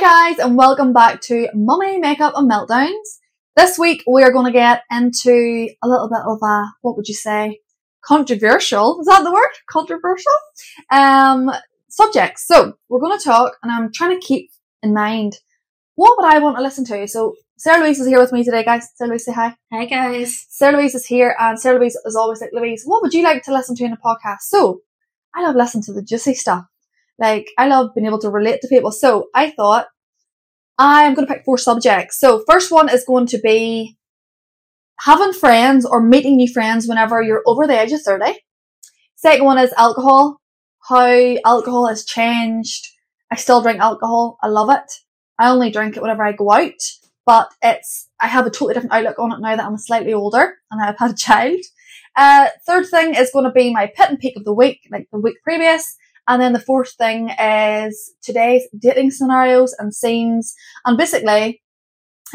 guys, and welcome back to Mummy Makeup and Meltdowns. This week we are going to get into a little bit of a, what would you say, controversial, is that the word? Controversial? Um, subjects. So we're going to talk, and I'm trying to keep in mind what would I want to listen to. So Sarah Louise is here with me today, guys. Sarah Louise, say hi. Hi guys. Sarah Louise is here, and Sarah Louise is always like, Louise, what would you like to listen to in a podcast? So I love listening to the juicy stuff. Like, I love being able to relate to people. So I thought I'm going to pick four subjects. So first one is going to be having friends or meeting new friends whenever you're over the age of 30. Second one is alcohol. How alcohol has changed. I still drink alcohol. I love it. I only drink it whenever I go out, but it's, I have a totally different outlook on it now that I'm slightly older and I've had a child. Uh, third thing is going to be my pit and peak of the week, like the week previous. And then the fourth thing is today's dating scenarios and scenes. And basically,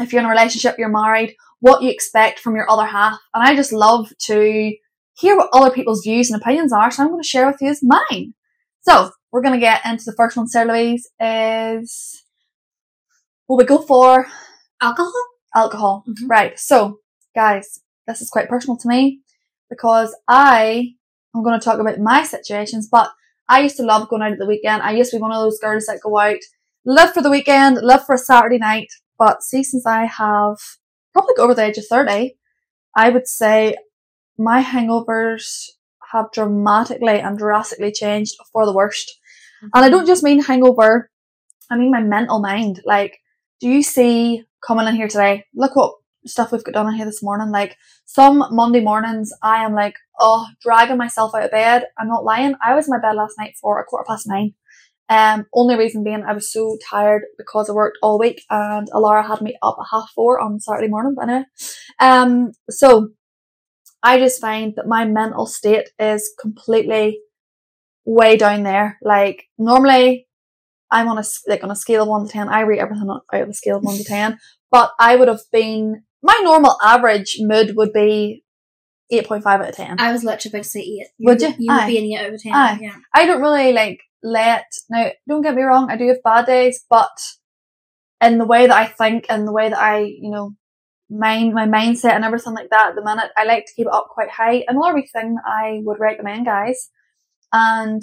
if you're in a relationship, you're married, what you expect from your other half. And I just love to hear what other people's views and opinions are. So I'm going to share with you is mine. So we're going to get into the first one, Sarah Louise, is, will we go for Alcohol? alcohol? Mhm. Right. So guys, this is quite personal to me because I am going to talk about my situations, but I used to love going out at the weekend. I used to be one of those girls that go out, live for the weekend, live for a Saturday night. But see, since I have probably over the age of 30, I would say my hangovers have dramatically and drastically changed for the worst. And I don't just mean hangover, I mean my mental mind. Like, do you see coming in here today? Look what stuff we've got done in here this morning. Like, some Monday mornings, I am like, oh, dragging myself out of bed. I'm not lying. I was in my bed last night for a quarter past nine. Um, only reason being I was so tired because I worked all week and Alara had me up at half four on Saturday morning, but anyway. Um, so I just find that my mental state is completely way down there. Like normally I'm on a, like on a scale of one to 10, I rate everything out of a scale of one to 10, but I would have been, my normal average mood would be 8.5 out of 10. I was literally about to say eight. Would you? You would be an eight out of ten. Aye. Yeah. I don't really like let now don't get me wrong, I do have bad days, but in the way that I think and the way that I, you know, mind my mindset and everything like that at the minute, I like to keep it up quite high. Another thing I would recommend guys and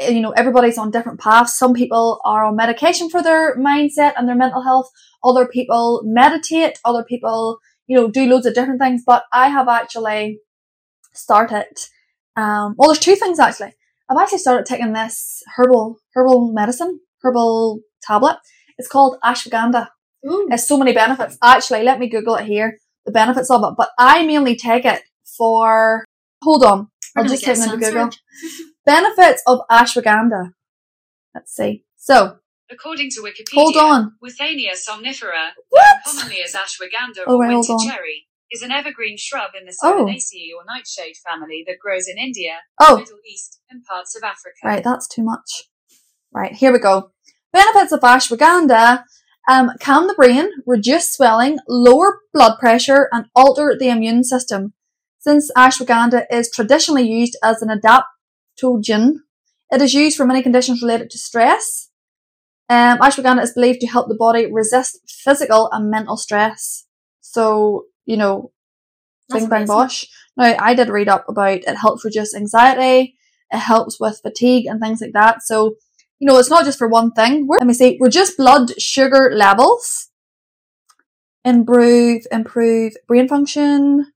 you know, everybody's on different paths. Some people are on medication for their mindset and their mental health. Other people meditate. Other people, you know, do loads of different things. But I have actually started, um, well, there's two things actually. I've actually started taking this herbal, herbal medicine, herbal tablet. It's called ashwagandha. Ooh. It has so many benefits. Actually, let me Google it here, the benefits of it. But I mainly take it for, hold on, I'll just take it into Google. Benefits of ashwagandha. Let's see. So, According to Wikipedia, hold on. Withania somnifera, What? commonly as ashwagandha Oh, or hold winter cherry, is an evergreen shrub in the Oh. Solanaceae or nightshade family that grows in India, Oh, Middle East, and parts of Africa. right, that's too much. Right, here we go. Benefits of ashwagandha. Um, calm the brain, reduce swelling, lower blood pressure, and alter the immune system. Since ashwagandha is traditionally used as an adaptogen, it is used for many conditions related to stress. Um, ashwagandha is believed to help the body resist physical and mental stress. So, you know, That's bing bang bosh. Now, I did read up about it helps reduce anxiety, it helps with fatigue and things like that. So, you know, it's not just for one thing. Let me see, reduce blood sugar levels, improve, improve brain function,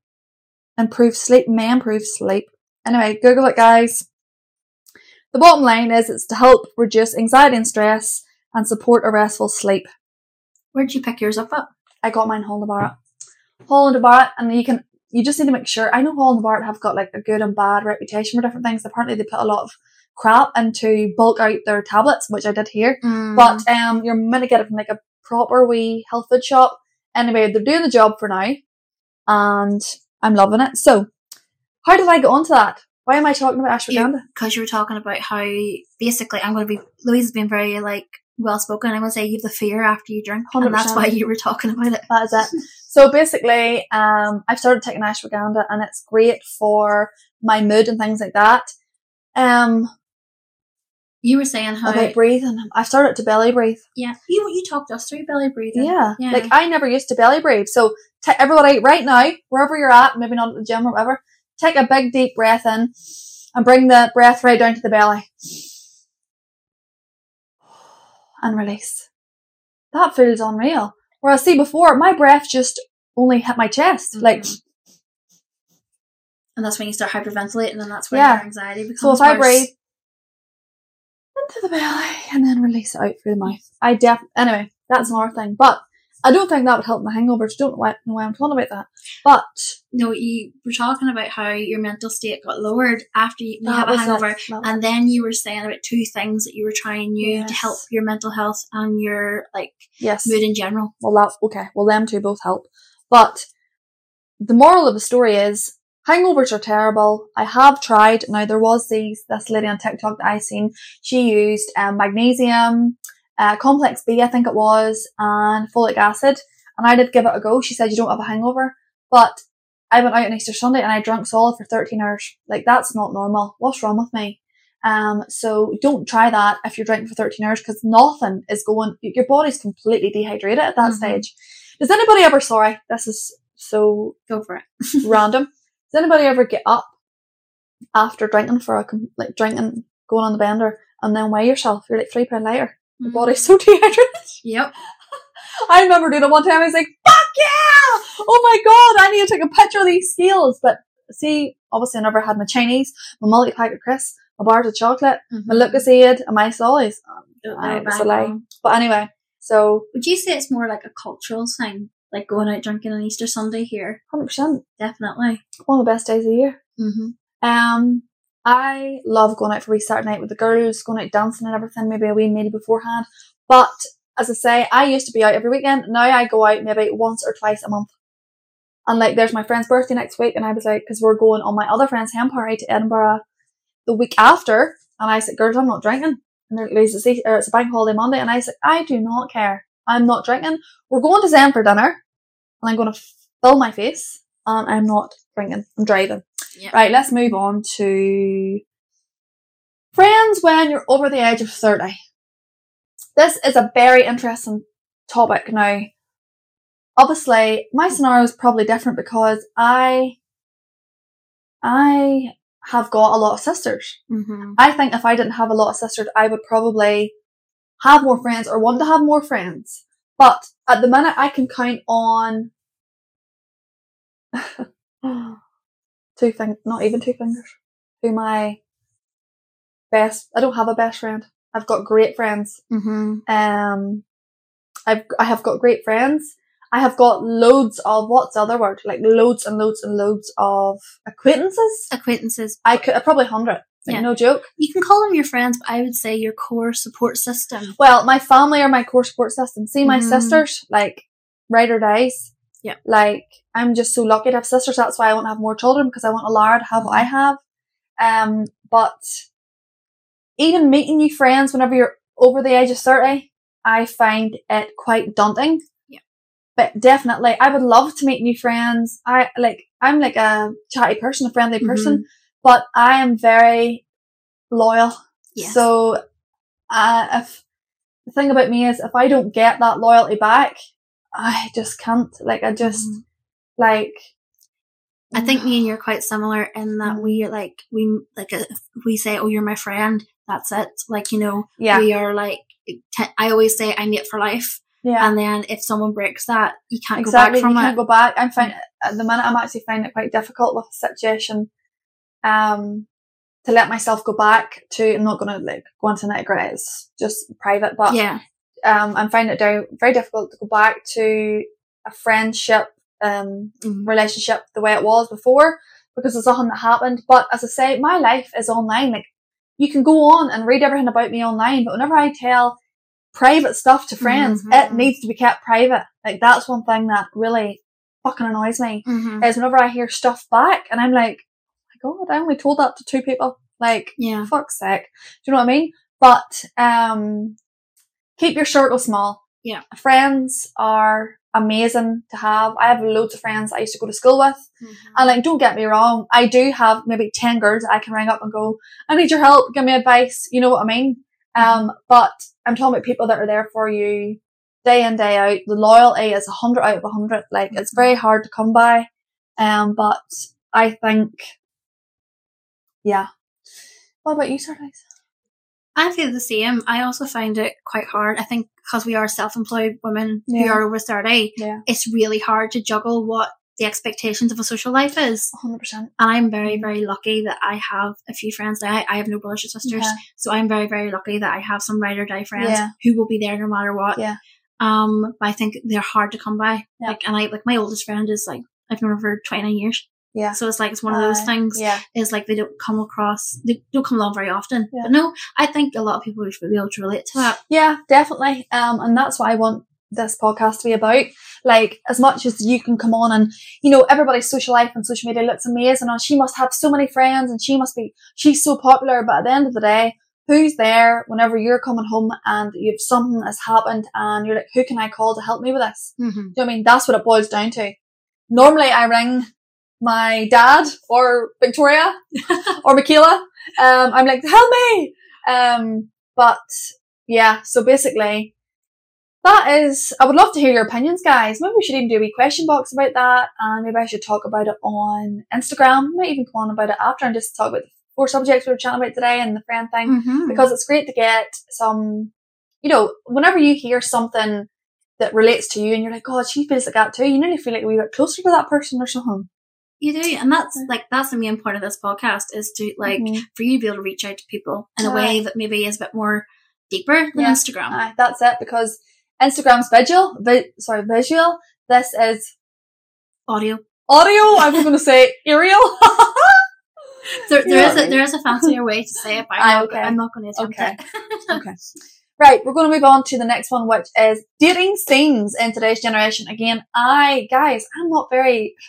improve sleep, may improve sleep. Anyway, Google it, guys. The bottom line is it's to help reduce anxiety and stress and support a restful sleep. Where'd you pick yours up at? I got mine Holland Barrett. Holland Barrett, and you can you just need to make sure. I know Holland Barrett have got like a good and bad reputation for different things. Apparently, they put a lot of crap into bulk out their tablets, which I did here. Mm. But um, you're meant to get it from like a proper wee health food shop. Anyway, they're doing the job for now, and I'm loving it. So, how did I get onto that? Why am I talking about ashwagandha? because you were talking about how basically I'm going to be Louise has been very like well spoken. I'm going to say you have the fear after you drink, and that's why you were talking about it. That is it. So basically, um, I've started taking ashwagandha and it's great for my mood and things like that. Um, You were saying how about breathing. I started to belly breathe. yeah you you talked us through belly breathing. Yeah. Yeah. Like I never used to belly breathe. So t- everybody right now, wherever you're at, maybe not at the gym or whatever, take a big deep breath in and bring the breath right down to the belly. And release. That feels unreal. Whereas see before, my breath just only hit my chest. Like Mhm. and that's when you start hyperventilating, and that's when Yeah. your anxiety becomes. So if I breathe into the belly and then release it out through the mouth, I def anyway, that's another thing. But I don't think that would help my hangovers. Don't know why, know why I'm talking about that. But no, you were talking about how your mental state got lowered after you, you have a hangover, and then you were saying about two things that you were trying new to help your mental health and your like Yes. mood in general. Well, that okay. Well, them two both help. But the moral of the story is hangovers are terrible. I have tried. Now there was these this lady on TikTok that I seen. She used um, magnesium, uh, complex B, I think it was, and folic acid. And I did give it a go. She said you don't have a hangover, but I went out on Easter Sunday and I drank solid for 13 hours. Like that's not normal. What's wrong with me? Um, so don't try that if you're drinking for 13 hours because nothing is going, your body's completely dehydrated at that Mhm. stage. Does anybody ever, sorry, this is so Go for it. random. Does anybody ever get up after drinking for a, like drinking, going on the bender and then weigh yourself? You're like three pound lighter. Your body's so dehydrated. Yep. I remember doing it one time. I was like, "Fuck yeah! Oh my god, I need to take a picture of these scales." But see, obviously, I never had my Chinese, my multi packet crisps, my bars of chocolate, my Lucozade, and my Sollies. Um, I was a lie. on. But anyway, so Would you say it's more like a cultural thing, like going out drinking on Easter Sunday here? hundred percent, Definitely. one of the best days of the year. Mm-hmm. Um, I love going out for a wee Saturday night with the girls, going out dancing and everything, maybe a wee meal beforehand. But as I say, I used to be out every weekend. Now I go out maybe once or twice a month. And like, there's my friend's birthday next week, and I was like, because we're going on my other friend's hen party to Edinburgh the week after, and I said, girls, I'm not drinking. And they're or uh, it's a bank holiday Monday, and I said, I do not care. I'm not drinking. We're going to Zen for dinner, and I'm going to fill my face, and I'm not drinking. I'm driving. Yeah. Right, let's move on to friends when you're over the age of 30. This is a very interesting topic now. Obviously, my scenario is probably different because I, I have got a lot of sisters. Mm-hmm. I think if I didn't have a lot of sisters, I would probably have more friends or want to have more friends. But at the minute, I can count on two fingers, not even two fingers, who my best. I don't have a best friend. I've got great friends. Mm-hmm. Um, I've I have got great friends. I have got loads of what's the other word? Like loads and loads and loads of acquaintances. Acquaintances. I could probably hundred. Like, Yeah. No joke. You can call them your friends, but I would say your core support system. Well, my family are my core support system. See, my Mhm. sisters, like, ride or dies. Yeah. Like, I'm just so lucky to have sisters. That's why I want to have more children because I want Alara to have what I have. Um, but even meeting new friends whenever you're over the age of 30, I find it quite daunting. Yeah. But definitely, I would love to meet new friends. I like, I'm like a chatty person, a friendly person, but I am very loyal. Yes. So, uh, if the thing about me is, if I don't get that loyalty back, I just can't. Like, I just Mhm. like. I think me and you're quite similar in that Mhm. we like we like if we say, "Oh, you're my friend." That's it. Like you know, yeah, we are like. I always say I'm it for life, yeah, and then if someone breaks that, you can't exactly. go back you from can't it. go back. I'm find at the minute I'm actually finding it quite difficult with the situation. Um, to let myself go back to. I'm not gonna like go into nitty gritty. It's just private, but yeah, um, I'm finding it very difficult to go back to a friendship um Mhm. relationship the way it was before because there's something that happened. But as I say, my life is online. Like you can go on and read everything about me online, but whenever I tell private stuff to friends, Mhm. it needs to be kept private. Like that's one thing that really fucking annoys me Mhm. is whenever I hear stuff back and I'm like, oh my god, I only told that to two people. Like, yeah, fuck's sake. Do you know what I mean? But um keep your circle small. Yeah. Friends are amazing to have. I have loads of friends I used to go to school with. Mhm. And like don't get me wrong, I do have maybe ten girls I can ring up and go, I need your help, give me advice, you know what I mean? Um, but I'm talking about people that are there for you day in, day out. The loyalty is a hundred out of a hundred. Like it's very hard to come by. Um, but I think, yeah. What about you, Sardice? I feel the same. I also find it quite hard. I think because we are self-employed women who are over 30, Yeah. it's really hard to juggle what the expectations of a social life is. hundred percent. And I'm very, very lucky that I have a few friends. I, I have no brothers or sisters. Yeah. So I'm very, very lucky that I have some ride or die friends Yeah. who will be there no matter what. Yeah. Um, but I think they're hard to come by. Yeah. Like, and I, like my oldest friend is like, I've known her for 29 years. Yeah. So it's like, it's one of those Uh, things Yeah. It's like they don't come across, they don't come along very often. Yeah. But no, I think a lot of people should be able to relate to that. Yeah, definitely. Um, and that's what I want this podcast to be about. Like, as much as you can come on and, you know, everybody's social life and social media looks amazing and she must have so many friends and she must be, she's so popular. But at the end of the day, who's there whenever you're coming home and you've something has happened and you're like, who can I call to help me with this? Mm-hmm. Do you know what I mean? That's what it boils down to. Normally I ring my dad or Victoria or Michaela. Um, I'm like, help me. Um, but yeah, so basically that is, I would love to hear your opinions, guys. Maybe we should even do a wee question box about that and maybe I should talk about it on Instagram. Might even come on about it after and just talk about the four subjects we were chatting about today and the friend thing Mm-hmm. because it's great to get some, you know, whenever you hear something that relates to you and you're like, God, she feels like that too, you nearly feel like we got closer to that person or something. You do, and that's like that's the main point of this podcast is to like Mhm. for you to be able to reach out to people in a way that maybe is a bit more deeper than Yeah. Instagram. Aye, that's it because Instagram's visual, vi- sorry, visual. This is Audio. audio. I was going to say aerial. There, there is a, there is a fancier way to say it, but I'm, okay. not, I'm not going to attempt Okay. it. okay. Right, we're going to move on to the next one, which is dating scenes in today's generation. Again, I, guys, I'm not very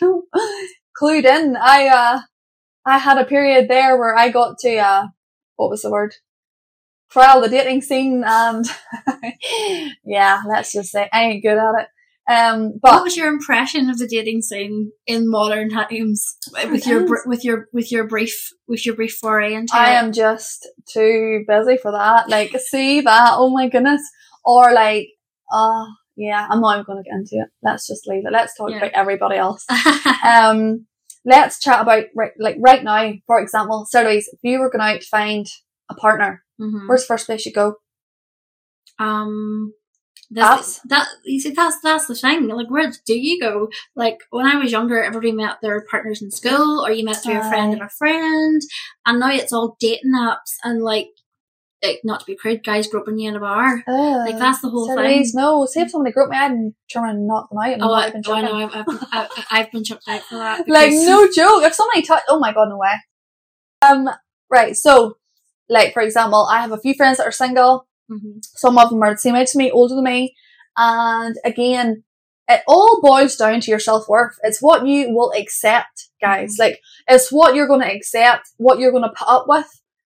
clued in. I, uh, I had a period there where I got to, uh, what was the word? Trial the dating scene and, yeah, let's just say I ain't good at it. Um, what was your impression of the dating scene in modern times with your with your with your brief with your brief foray into I it? am just too busy for that. Like, see that? Oh my goodness. Or like, uh, yeah, I'm not even going to get into it. Let's just leave it. Let's talk Yeah. about everybody else. Um, let's chat about right, like right now, for example, so Louise, if you were going out to find a partner, Mhm. where's the first place you go? um that's, that you see that's that's the thing like where do you go like when i was younger everybody met their partners in school or you met through a friend of a friend and now it's all dating apps and like like not to be crude guys groping you in a bar like that's the whole so thing no, see if somebody groped me, I'd turn around and knock them out. And oh, I, even oh, know I've, I've, I've, been chucked out for that like no joke. If somebody touch, oh my god, no way. Um, right. So, like for example, I have a few friends that are single. Mhm. Some of them are the same age to me, older than me, and again, it all boils down to your self worth. It's what you will accept, guys. Like it's what you're going to accept, what you're going to put up with.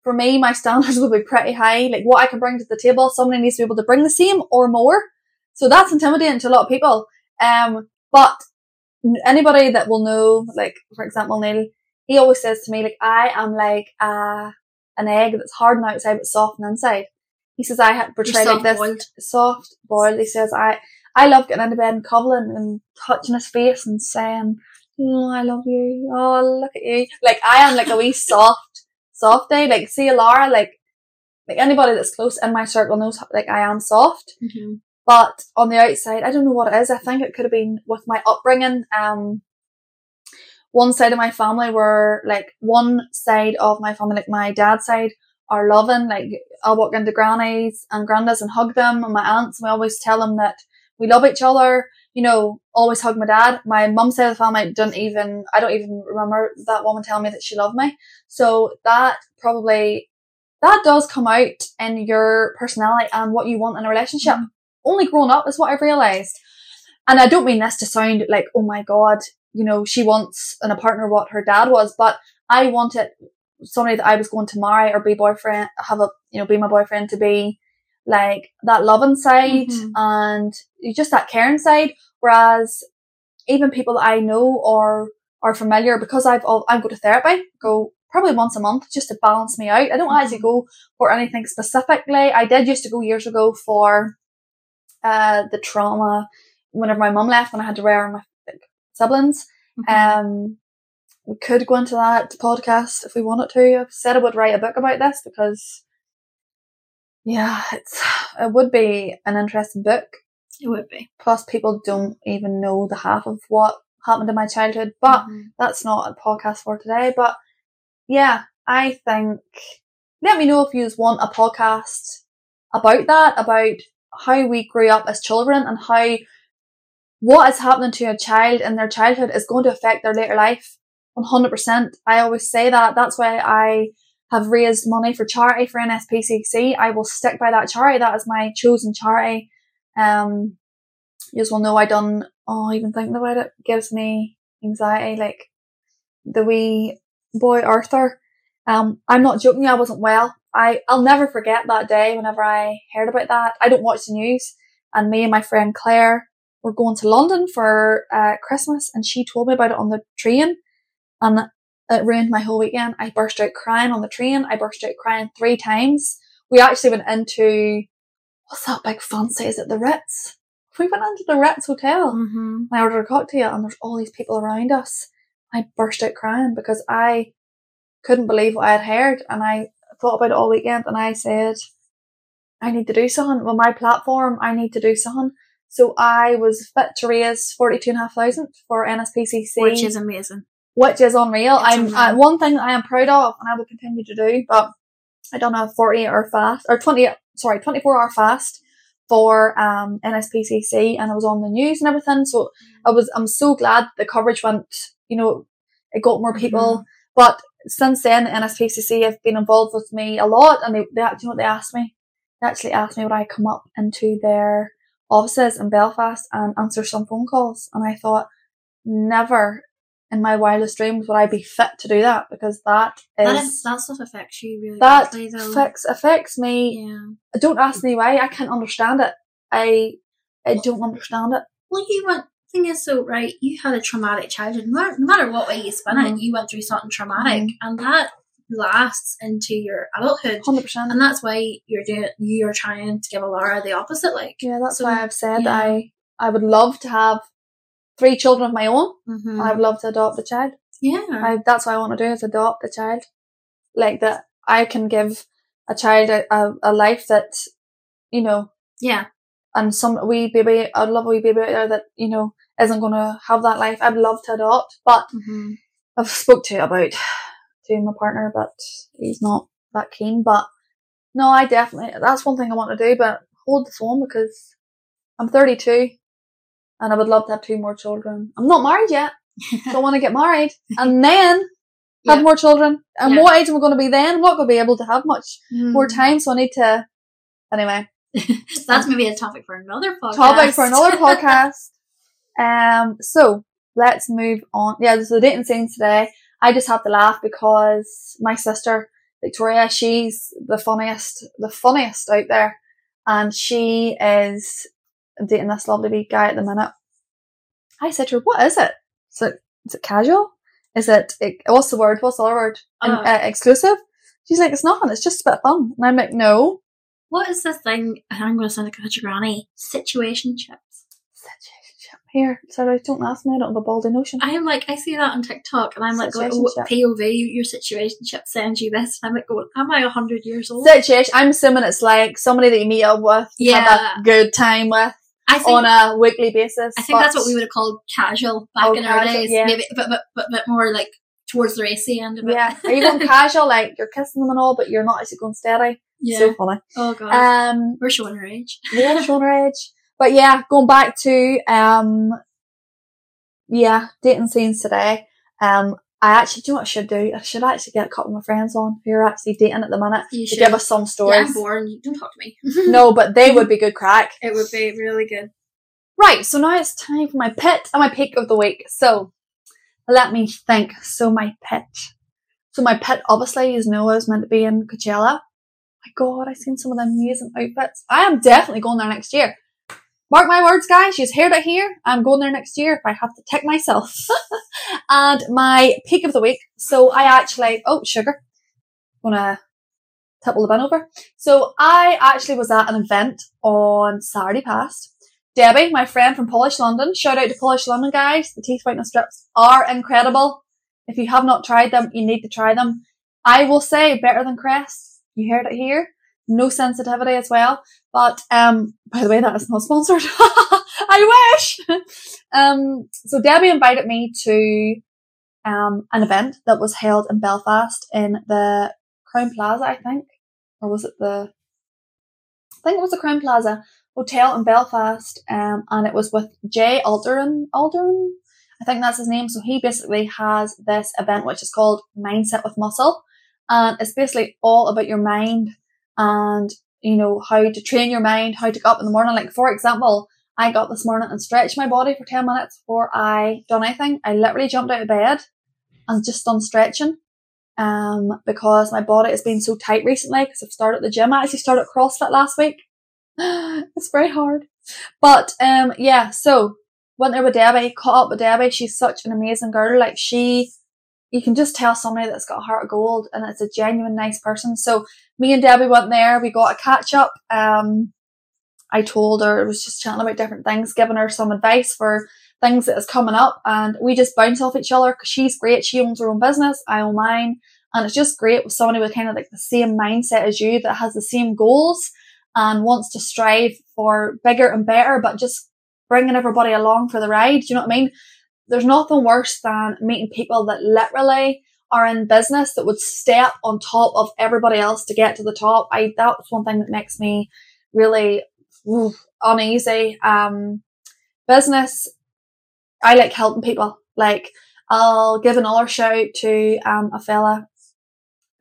For me, my standards will be pretty high. Like what I can bring to the table, somebody needs to be able to bring the same or more. So that's intimidating to a lot of people. Um, but anybody that will know, like for example, Neil, he always says to me, like I am like uh, an egg that's hard on the outside but soft on the inside. He says I have portrayed like this soft-boiled. soft boiled. He says I I love getting into bed and cuddling and touching his face and saying, "Oh, I love you. Oh, look at you." Like I am like a wee soft, soft day. Like see Laura, like like anybody that's close in my circle knows like I am soft. Mhm. But on the outside, I don't know what it is. I think it could have been with my upbringing. Um, one side of my family were like one side of my family, like my dad's side, are loving. Like I'll walk into grannies and grandas and hug them, and my aunts. And we always tell them that we love each other. You know, always hug my dad. My mum's side of the family didn't even. I don't even remember that woman telling me that she loved me. So that probably that does come out in your personality and what you want in a relationship mm-hmm. only grown up is what I've realised. And I don't mean this to sound like, oh my god, you know, she wants in a partner what her dad was, but I wanted somebody that I was going to marry or be boyfriend, have a, you know, be my boyfriend to be like that loving side Mhm. and just that caring side. Whereas even people that I know or are familiar because I've, all, I go to therapy, go probably once a month just to balance me out. I don't actually go for anything specifically. I did used to go years ago for uh the trauma whenever my mum left when I had to rear my like, siblings. Mhm. Um, we could go into that podcast if we wanted to. I've said I would write a book about this because, yeah, it's it would be an interesting book. it would be. Plus, people don't even know the half of what happened in my childhood. But Mhm. that's not a podcast for today. But yeah, I think let me know if you want a podcast about that, about how we grew up as children and how what is happening to a child in their childhood is going to affect their later life. 100%. I always say that. That's why I have raised money for charity for NSPCC. I will stick by that charity. That is my chosen charity. Um, you just will know I done, oh, even thinking about it gives me anxiety. Like the wee boy Arthur. Um, I'm not joking. I wasn't well. I, I'll never forget that day whenever I heard about that. I don't watch the news and me and my friend Claire were going to London for, uh, Christmas and she told me about it on the train and it ruined my whole weekend. I burst out crying on the train. I burst out crying three times. We actually went into, what's that big fancy? Is it the Ritz? We went into the Ritz Hotel. Mhm. I ordered a cocktail and there's all these people around us. I burst out crying because I couldn't believe what I had heard and I thought about it all weekend and I said, I need to do something. With my platform, I need to do something. So I was fit to raise forty-two and a half thousand for NSPCC, Which is amazing. Which is unreal. It's I'm unreal. uh, one thing that I am proud of, and I will continue to do. But I done a forty hour fast or twenty, sorry, twenty four hour fast for um NSPCC, and I was on the news and everything. So I was, I'm so glad the coverage went. You know, it got more people. But since then, NSPCC have been involved with me a lot, and they, they, do you know what they asked me? They actually asked me would I come up into their offices in Belfast and answer some phone calls, and I thought never in my wildest dreams would I be fit to do that because that is That, is, that stuff affects you really that affects affects me. yeah. Don't ask me why. I can't understand it. I I don't understand it. Well, you went. Thing is, so right, you had a traumatic childhood. No matter, no matter what way you spin Mhm. it, you went through something traumatic, Mhm. and that lasts into your adulthood. Hundred percent. And that's why you're doing. You're trying to give Alara the opposite. Like, Yeah, that's So, why I've said yeah. I I would love to have three children of my own. Mhm. and I would love to adopt a child. yeah, I, that's what I want to do is adopt a child. Like that I can give a child a, a, a life that, you know, yeah, and some wee baby, I'd love a wee baby out there that, you know, isn't going to have that life. I'd love to adopt, but hmm I've spoke to about to my partner, but he's not that keen. But no, I definitely, that's one thing I want to do, but hold the phone because I'm 32 and I would love to have two more children. I'm not married yet. so I want to get married and then have Yeah. more children. And Yeah. what age am I going to be then? I'm not going to be able to have much more Mm. time, so I need to. Anyway, That's maybe a topic for another podcast. topic for another podcast. Um, so let's move on. Yeah, there's the dating scene today. I just have to laugh because my sister Victoria, she's the funniest, the funniest out there, and she is dating this lovely wee guy at the minute. I said to her, "What is it? Is it is it casual? Is it, it what's the word? What's the other word? Uh. uh, exclusive?" She's like, "It's nothing. It's just a bit of fun." And I'm like, "No." What is this thing? And I'm going to sound like a granny. Situationships. Situationship. Here, sorry, don't ask me. I don't have a baldy notion. I am like, I see that on TikTok, and I'm like, going, oh, POV, your situationship sends you this. And I'm like, going, am I 100 years old? Situation. I'm assuming it's like somebody that you meet up with, you have Yeah. a good time with I think, on a weekly basis. I think that's what we would have called casual back Oh, in our days. yeah. Maybe, but, but, but, but more like towards the racy end of it. Yeah, or even casual, like you're kissing them and all, but you're not actually going steady. yeah. So funny. oh, God. Um, We're showing our age. yeah, showing her age. But yeah, going back to um, yeah, dating scenes today. Um, I actually do you know what I should do. I should actually get a couple of my friends on who are actually dating at the minute You to should. give us some yeah, stories. I'm bored. You don't talk to me. no, but they would be good crack. It would be really good. Right, so now it's time for my pit and my pick of the week. So let me think. So my pit. So my pit, obviously, is I meant to be in Coachella. My God, I've seen some of the amazing outfits. I am definitely going there next year. Mark my words, guys, you've heard it here. I'm going there next year if I have to tick myself. and my peak of the week. So I actually, oh, sugar. Gonna tip all the bin over. So I actually was at an event on Saturday past. Debbie, my friend from Polished London, shout out to Polished London guys. The teeth whitening strips are incredible. If you have not tried them, you need to try them. I will say better than Crest. You heard it here. No sensitivity as well. But um, by the way, that is not sponsored. I wish. um, so Debbie invited me to um an event that was held in Belfast in the Crowne Plaza, I think, or was it the? I think it was the Crowne Plaza Hotel in Belfast. Um, and it was with Jay Alderan. Alderan, I think that's his name. So he basically has this event which is called Mindset with Muscle, and it's basically all about your mind and you know how to train your mind, how to get up in the morning. Like for example, I got this morning and stretched my body for ten minutes before I done anything. I literally jumped out of bed and just done stretching. Um, because my body has been so tight recently because I've started the gym. I actually started CrossFit last week. it's very hard. But um, yeah, so went there with Debbie, caught up with Debbie. She's such an amazing girl. Like she, you can just tell somebody that's got a heart of gold and it's a genuine nice person. So me and Debbie went there. We got a catch up. Um, I told her, I was just chatting about different things, giving her some advice for things that is coming up and we just bounce off each other because she's great. She owns her own business. I own mine. And it's just great with somebody with kind of like the same mindset as you that has the same goals and wants to strive for bigger and better, but just bringing everybody along for the ride. Do you know what I mean? There's nothing worse than meeting people that literally are in business that would step on top of everybody else to get to the top. I, that's one thing that makes me really oof, uneasy. Um, business, I like helping people. Like, I'll give another shout to, um, a fella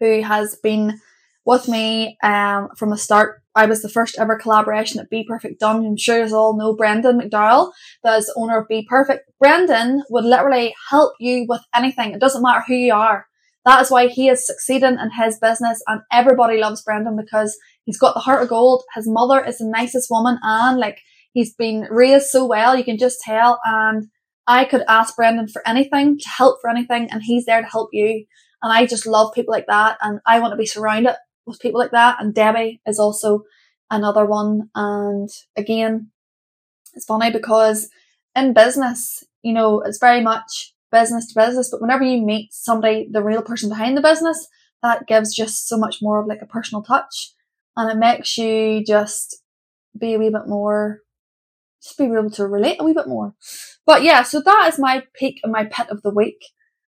who has been with me, um, from the start I was the first ever collaboration at BPerfect done. I'm sure you all know Brendan McDowell, that is owner of BPerfect. Brendan would literally help you with anything. It doesn't matter who you are. That is why he is succeeding in his business and everybody loves Brendan because he's got the heart of gold. His mother is the nicest woman and like he's been raised so well, you can just tell. And I could ask Brendan for anything, to help for anything, and he's there to help you. And I just love people like that and I want to be surrounded with people like that. And Debbie is also another one. And again, it's funny because in business, you know, it's very much business to business, but whenever you meet somebody, the real person behind the business, that gives just so much more of like a personal touch and it makes you just be a wee bit more, just be able to relate a wee bit more. But yeah, so that is my peak and my pit of the week.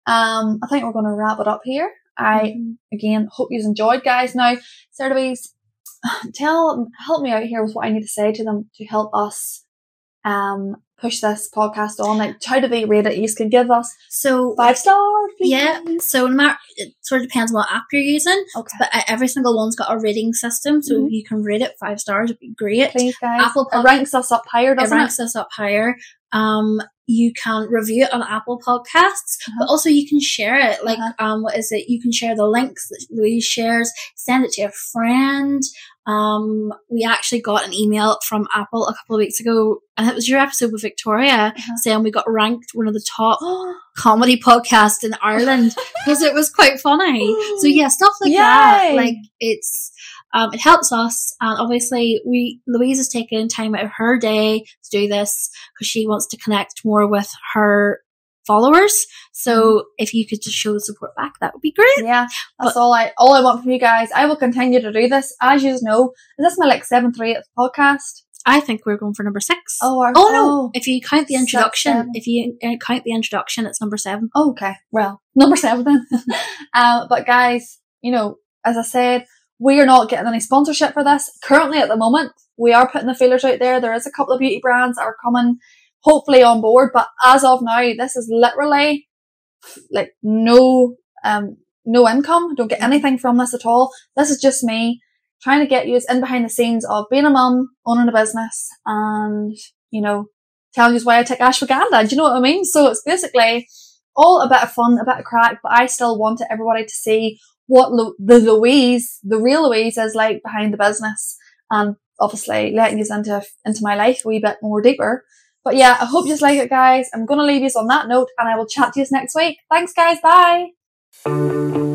Um, I think we're going to wrap it up here. I mm-hmm. again hope you've enjoyed, guys. Now, Louise, tell help me out here with what I need to say to them to help us um push this podcast on. Like, how do they rate it? You can give us so five stars. Please. Yeah. So no matter it sort of depends what app you're using. Okay. But uh, every single one's got a rating system, so Mhm. if you can rate it five stars, it'd be great. Please, guys. Apple it ranks us up higher, doesn't it? ranks us up higher. Um, you can review it on Apple Podcasts, Uh-huh. but also you can share it. Like, Uh-huh. um, what is it? You can share the links that Louise shares, send it to a friend. Um, we actually got an email from Apple a couple of weeks ago, and it was your episode with Victoria Uh-huh. saying we got ranked one of the top comedy podcasts in Ireland because it was quite funny. So yeah, stuff like that. Like it's um, it helps us, and obviously we Louise is taking time out of her day to do this because she wants to connect more with her followers. So if you could just show the support back, that would be great. yeah, that's all I all I want from you guys. I will continue to do this. As you know, is this my like seventh or eighth podcast? I think we're going for number six. Oh, our, Oh no! If you count the introduction, if you uh, count the introduction, it's number seven. Oh, okay. Well, number seven then. um, but guys, you know, as I said, we are not getting any sponsorship for this. Currently at the moment, we are putting the feelers out there. There is a couple of beauty brands that are coming hopefully on board, but as of now, this is literally like no, um, no income. Don't get anything from this at all. This is just me trying to get you in behind the scenes of being a mum, owning a business and, you know, telling you why I take ashwagandha. Do you know what I mean? So it's basically all a bit of fun, a bit of crack, but I still wanted everybody to see what Lu- the Louise, the real Louise is like behind the business and obviously letting you into into my life a wee bit more deeper. But yeah, I hope you like it, guys. I'm gonna leave you on that note, and I will chat to you next week. Thanks, guys. Bye.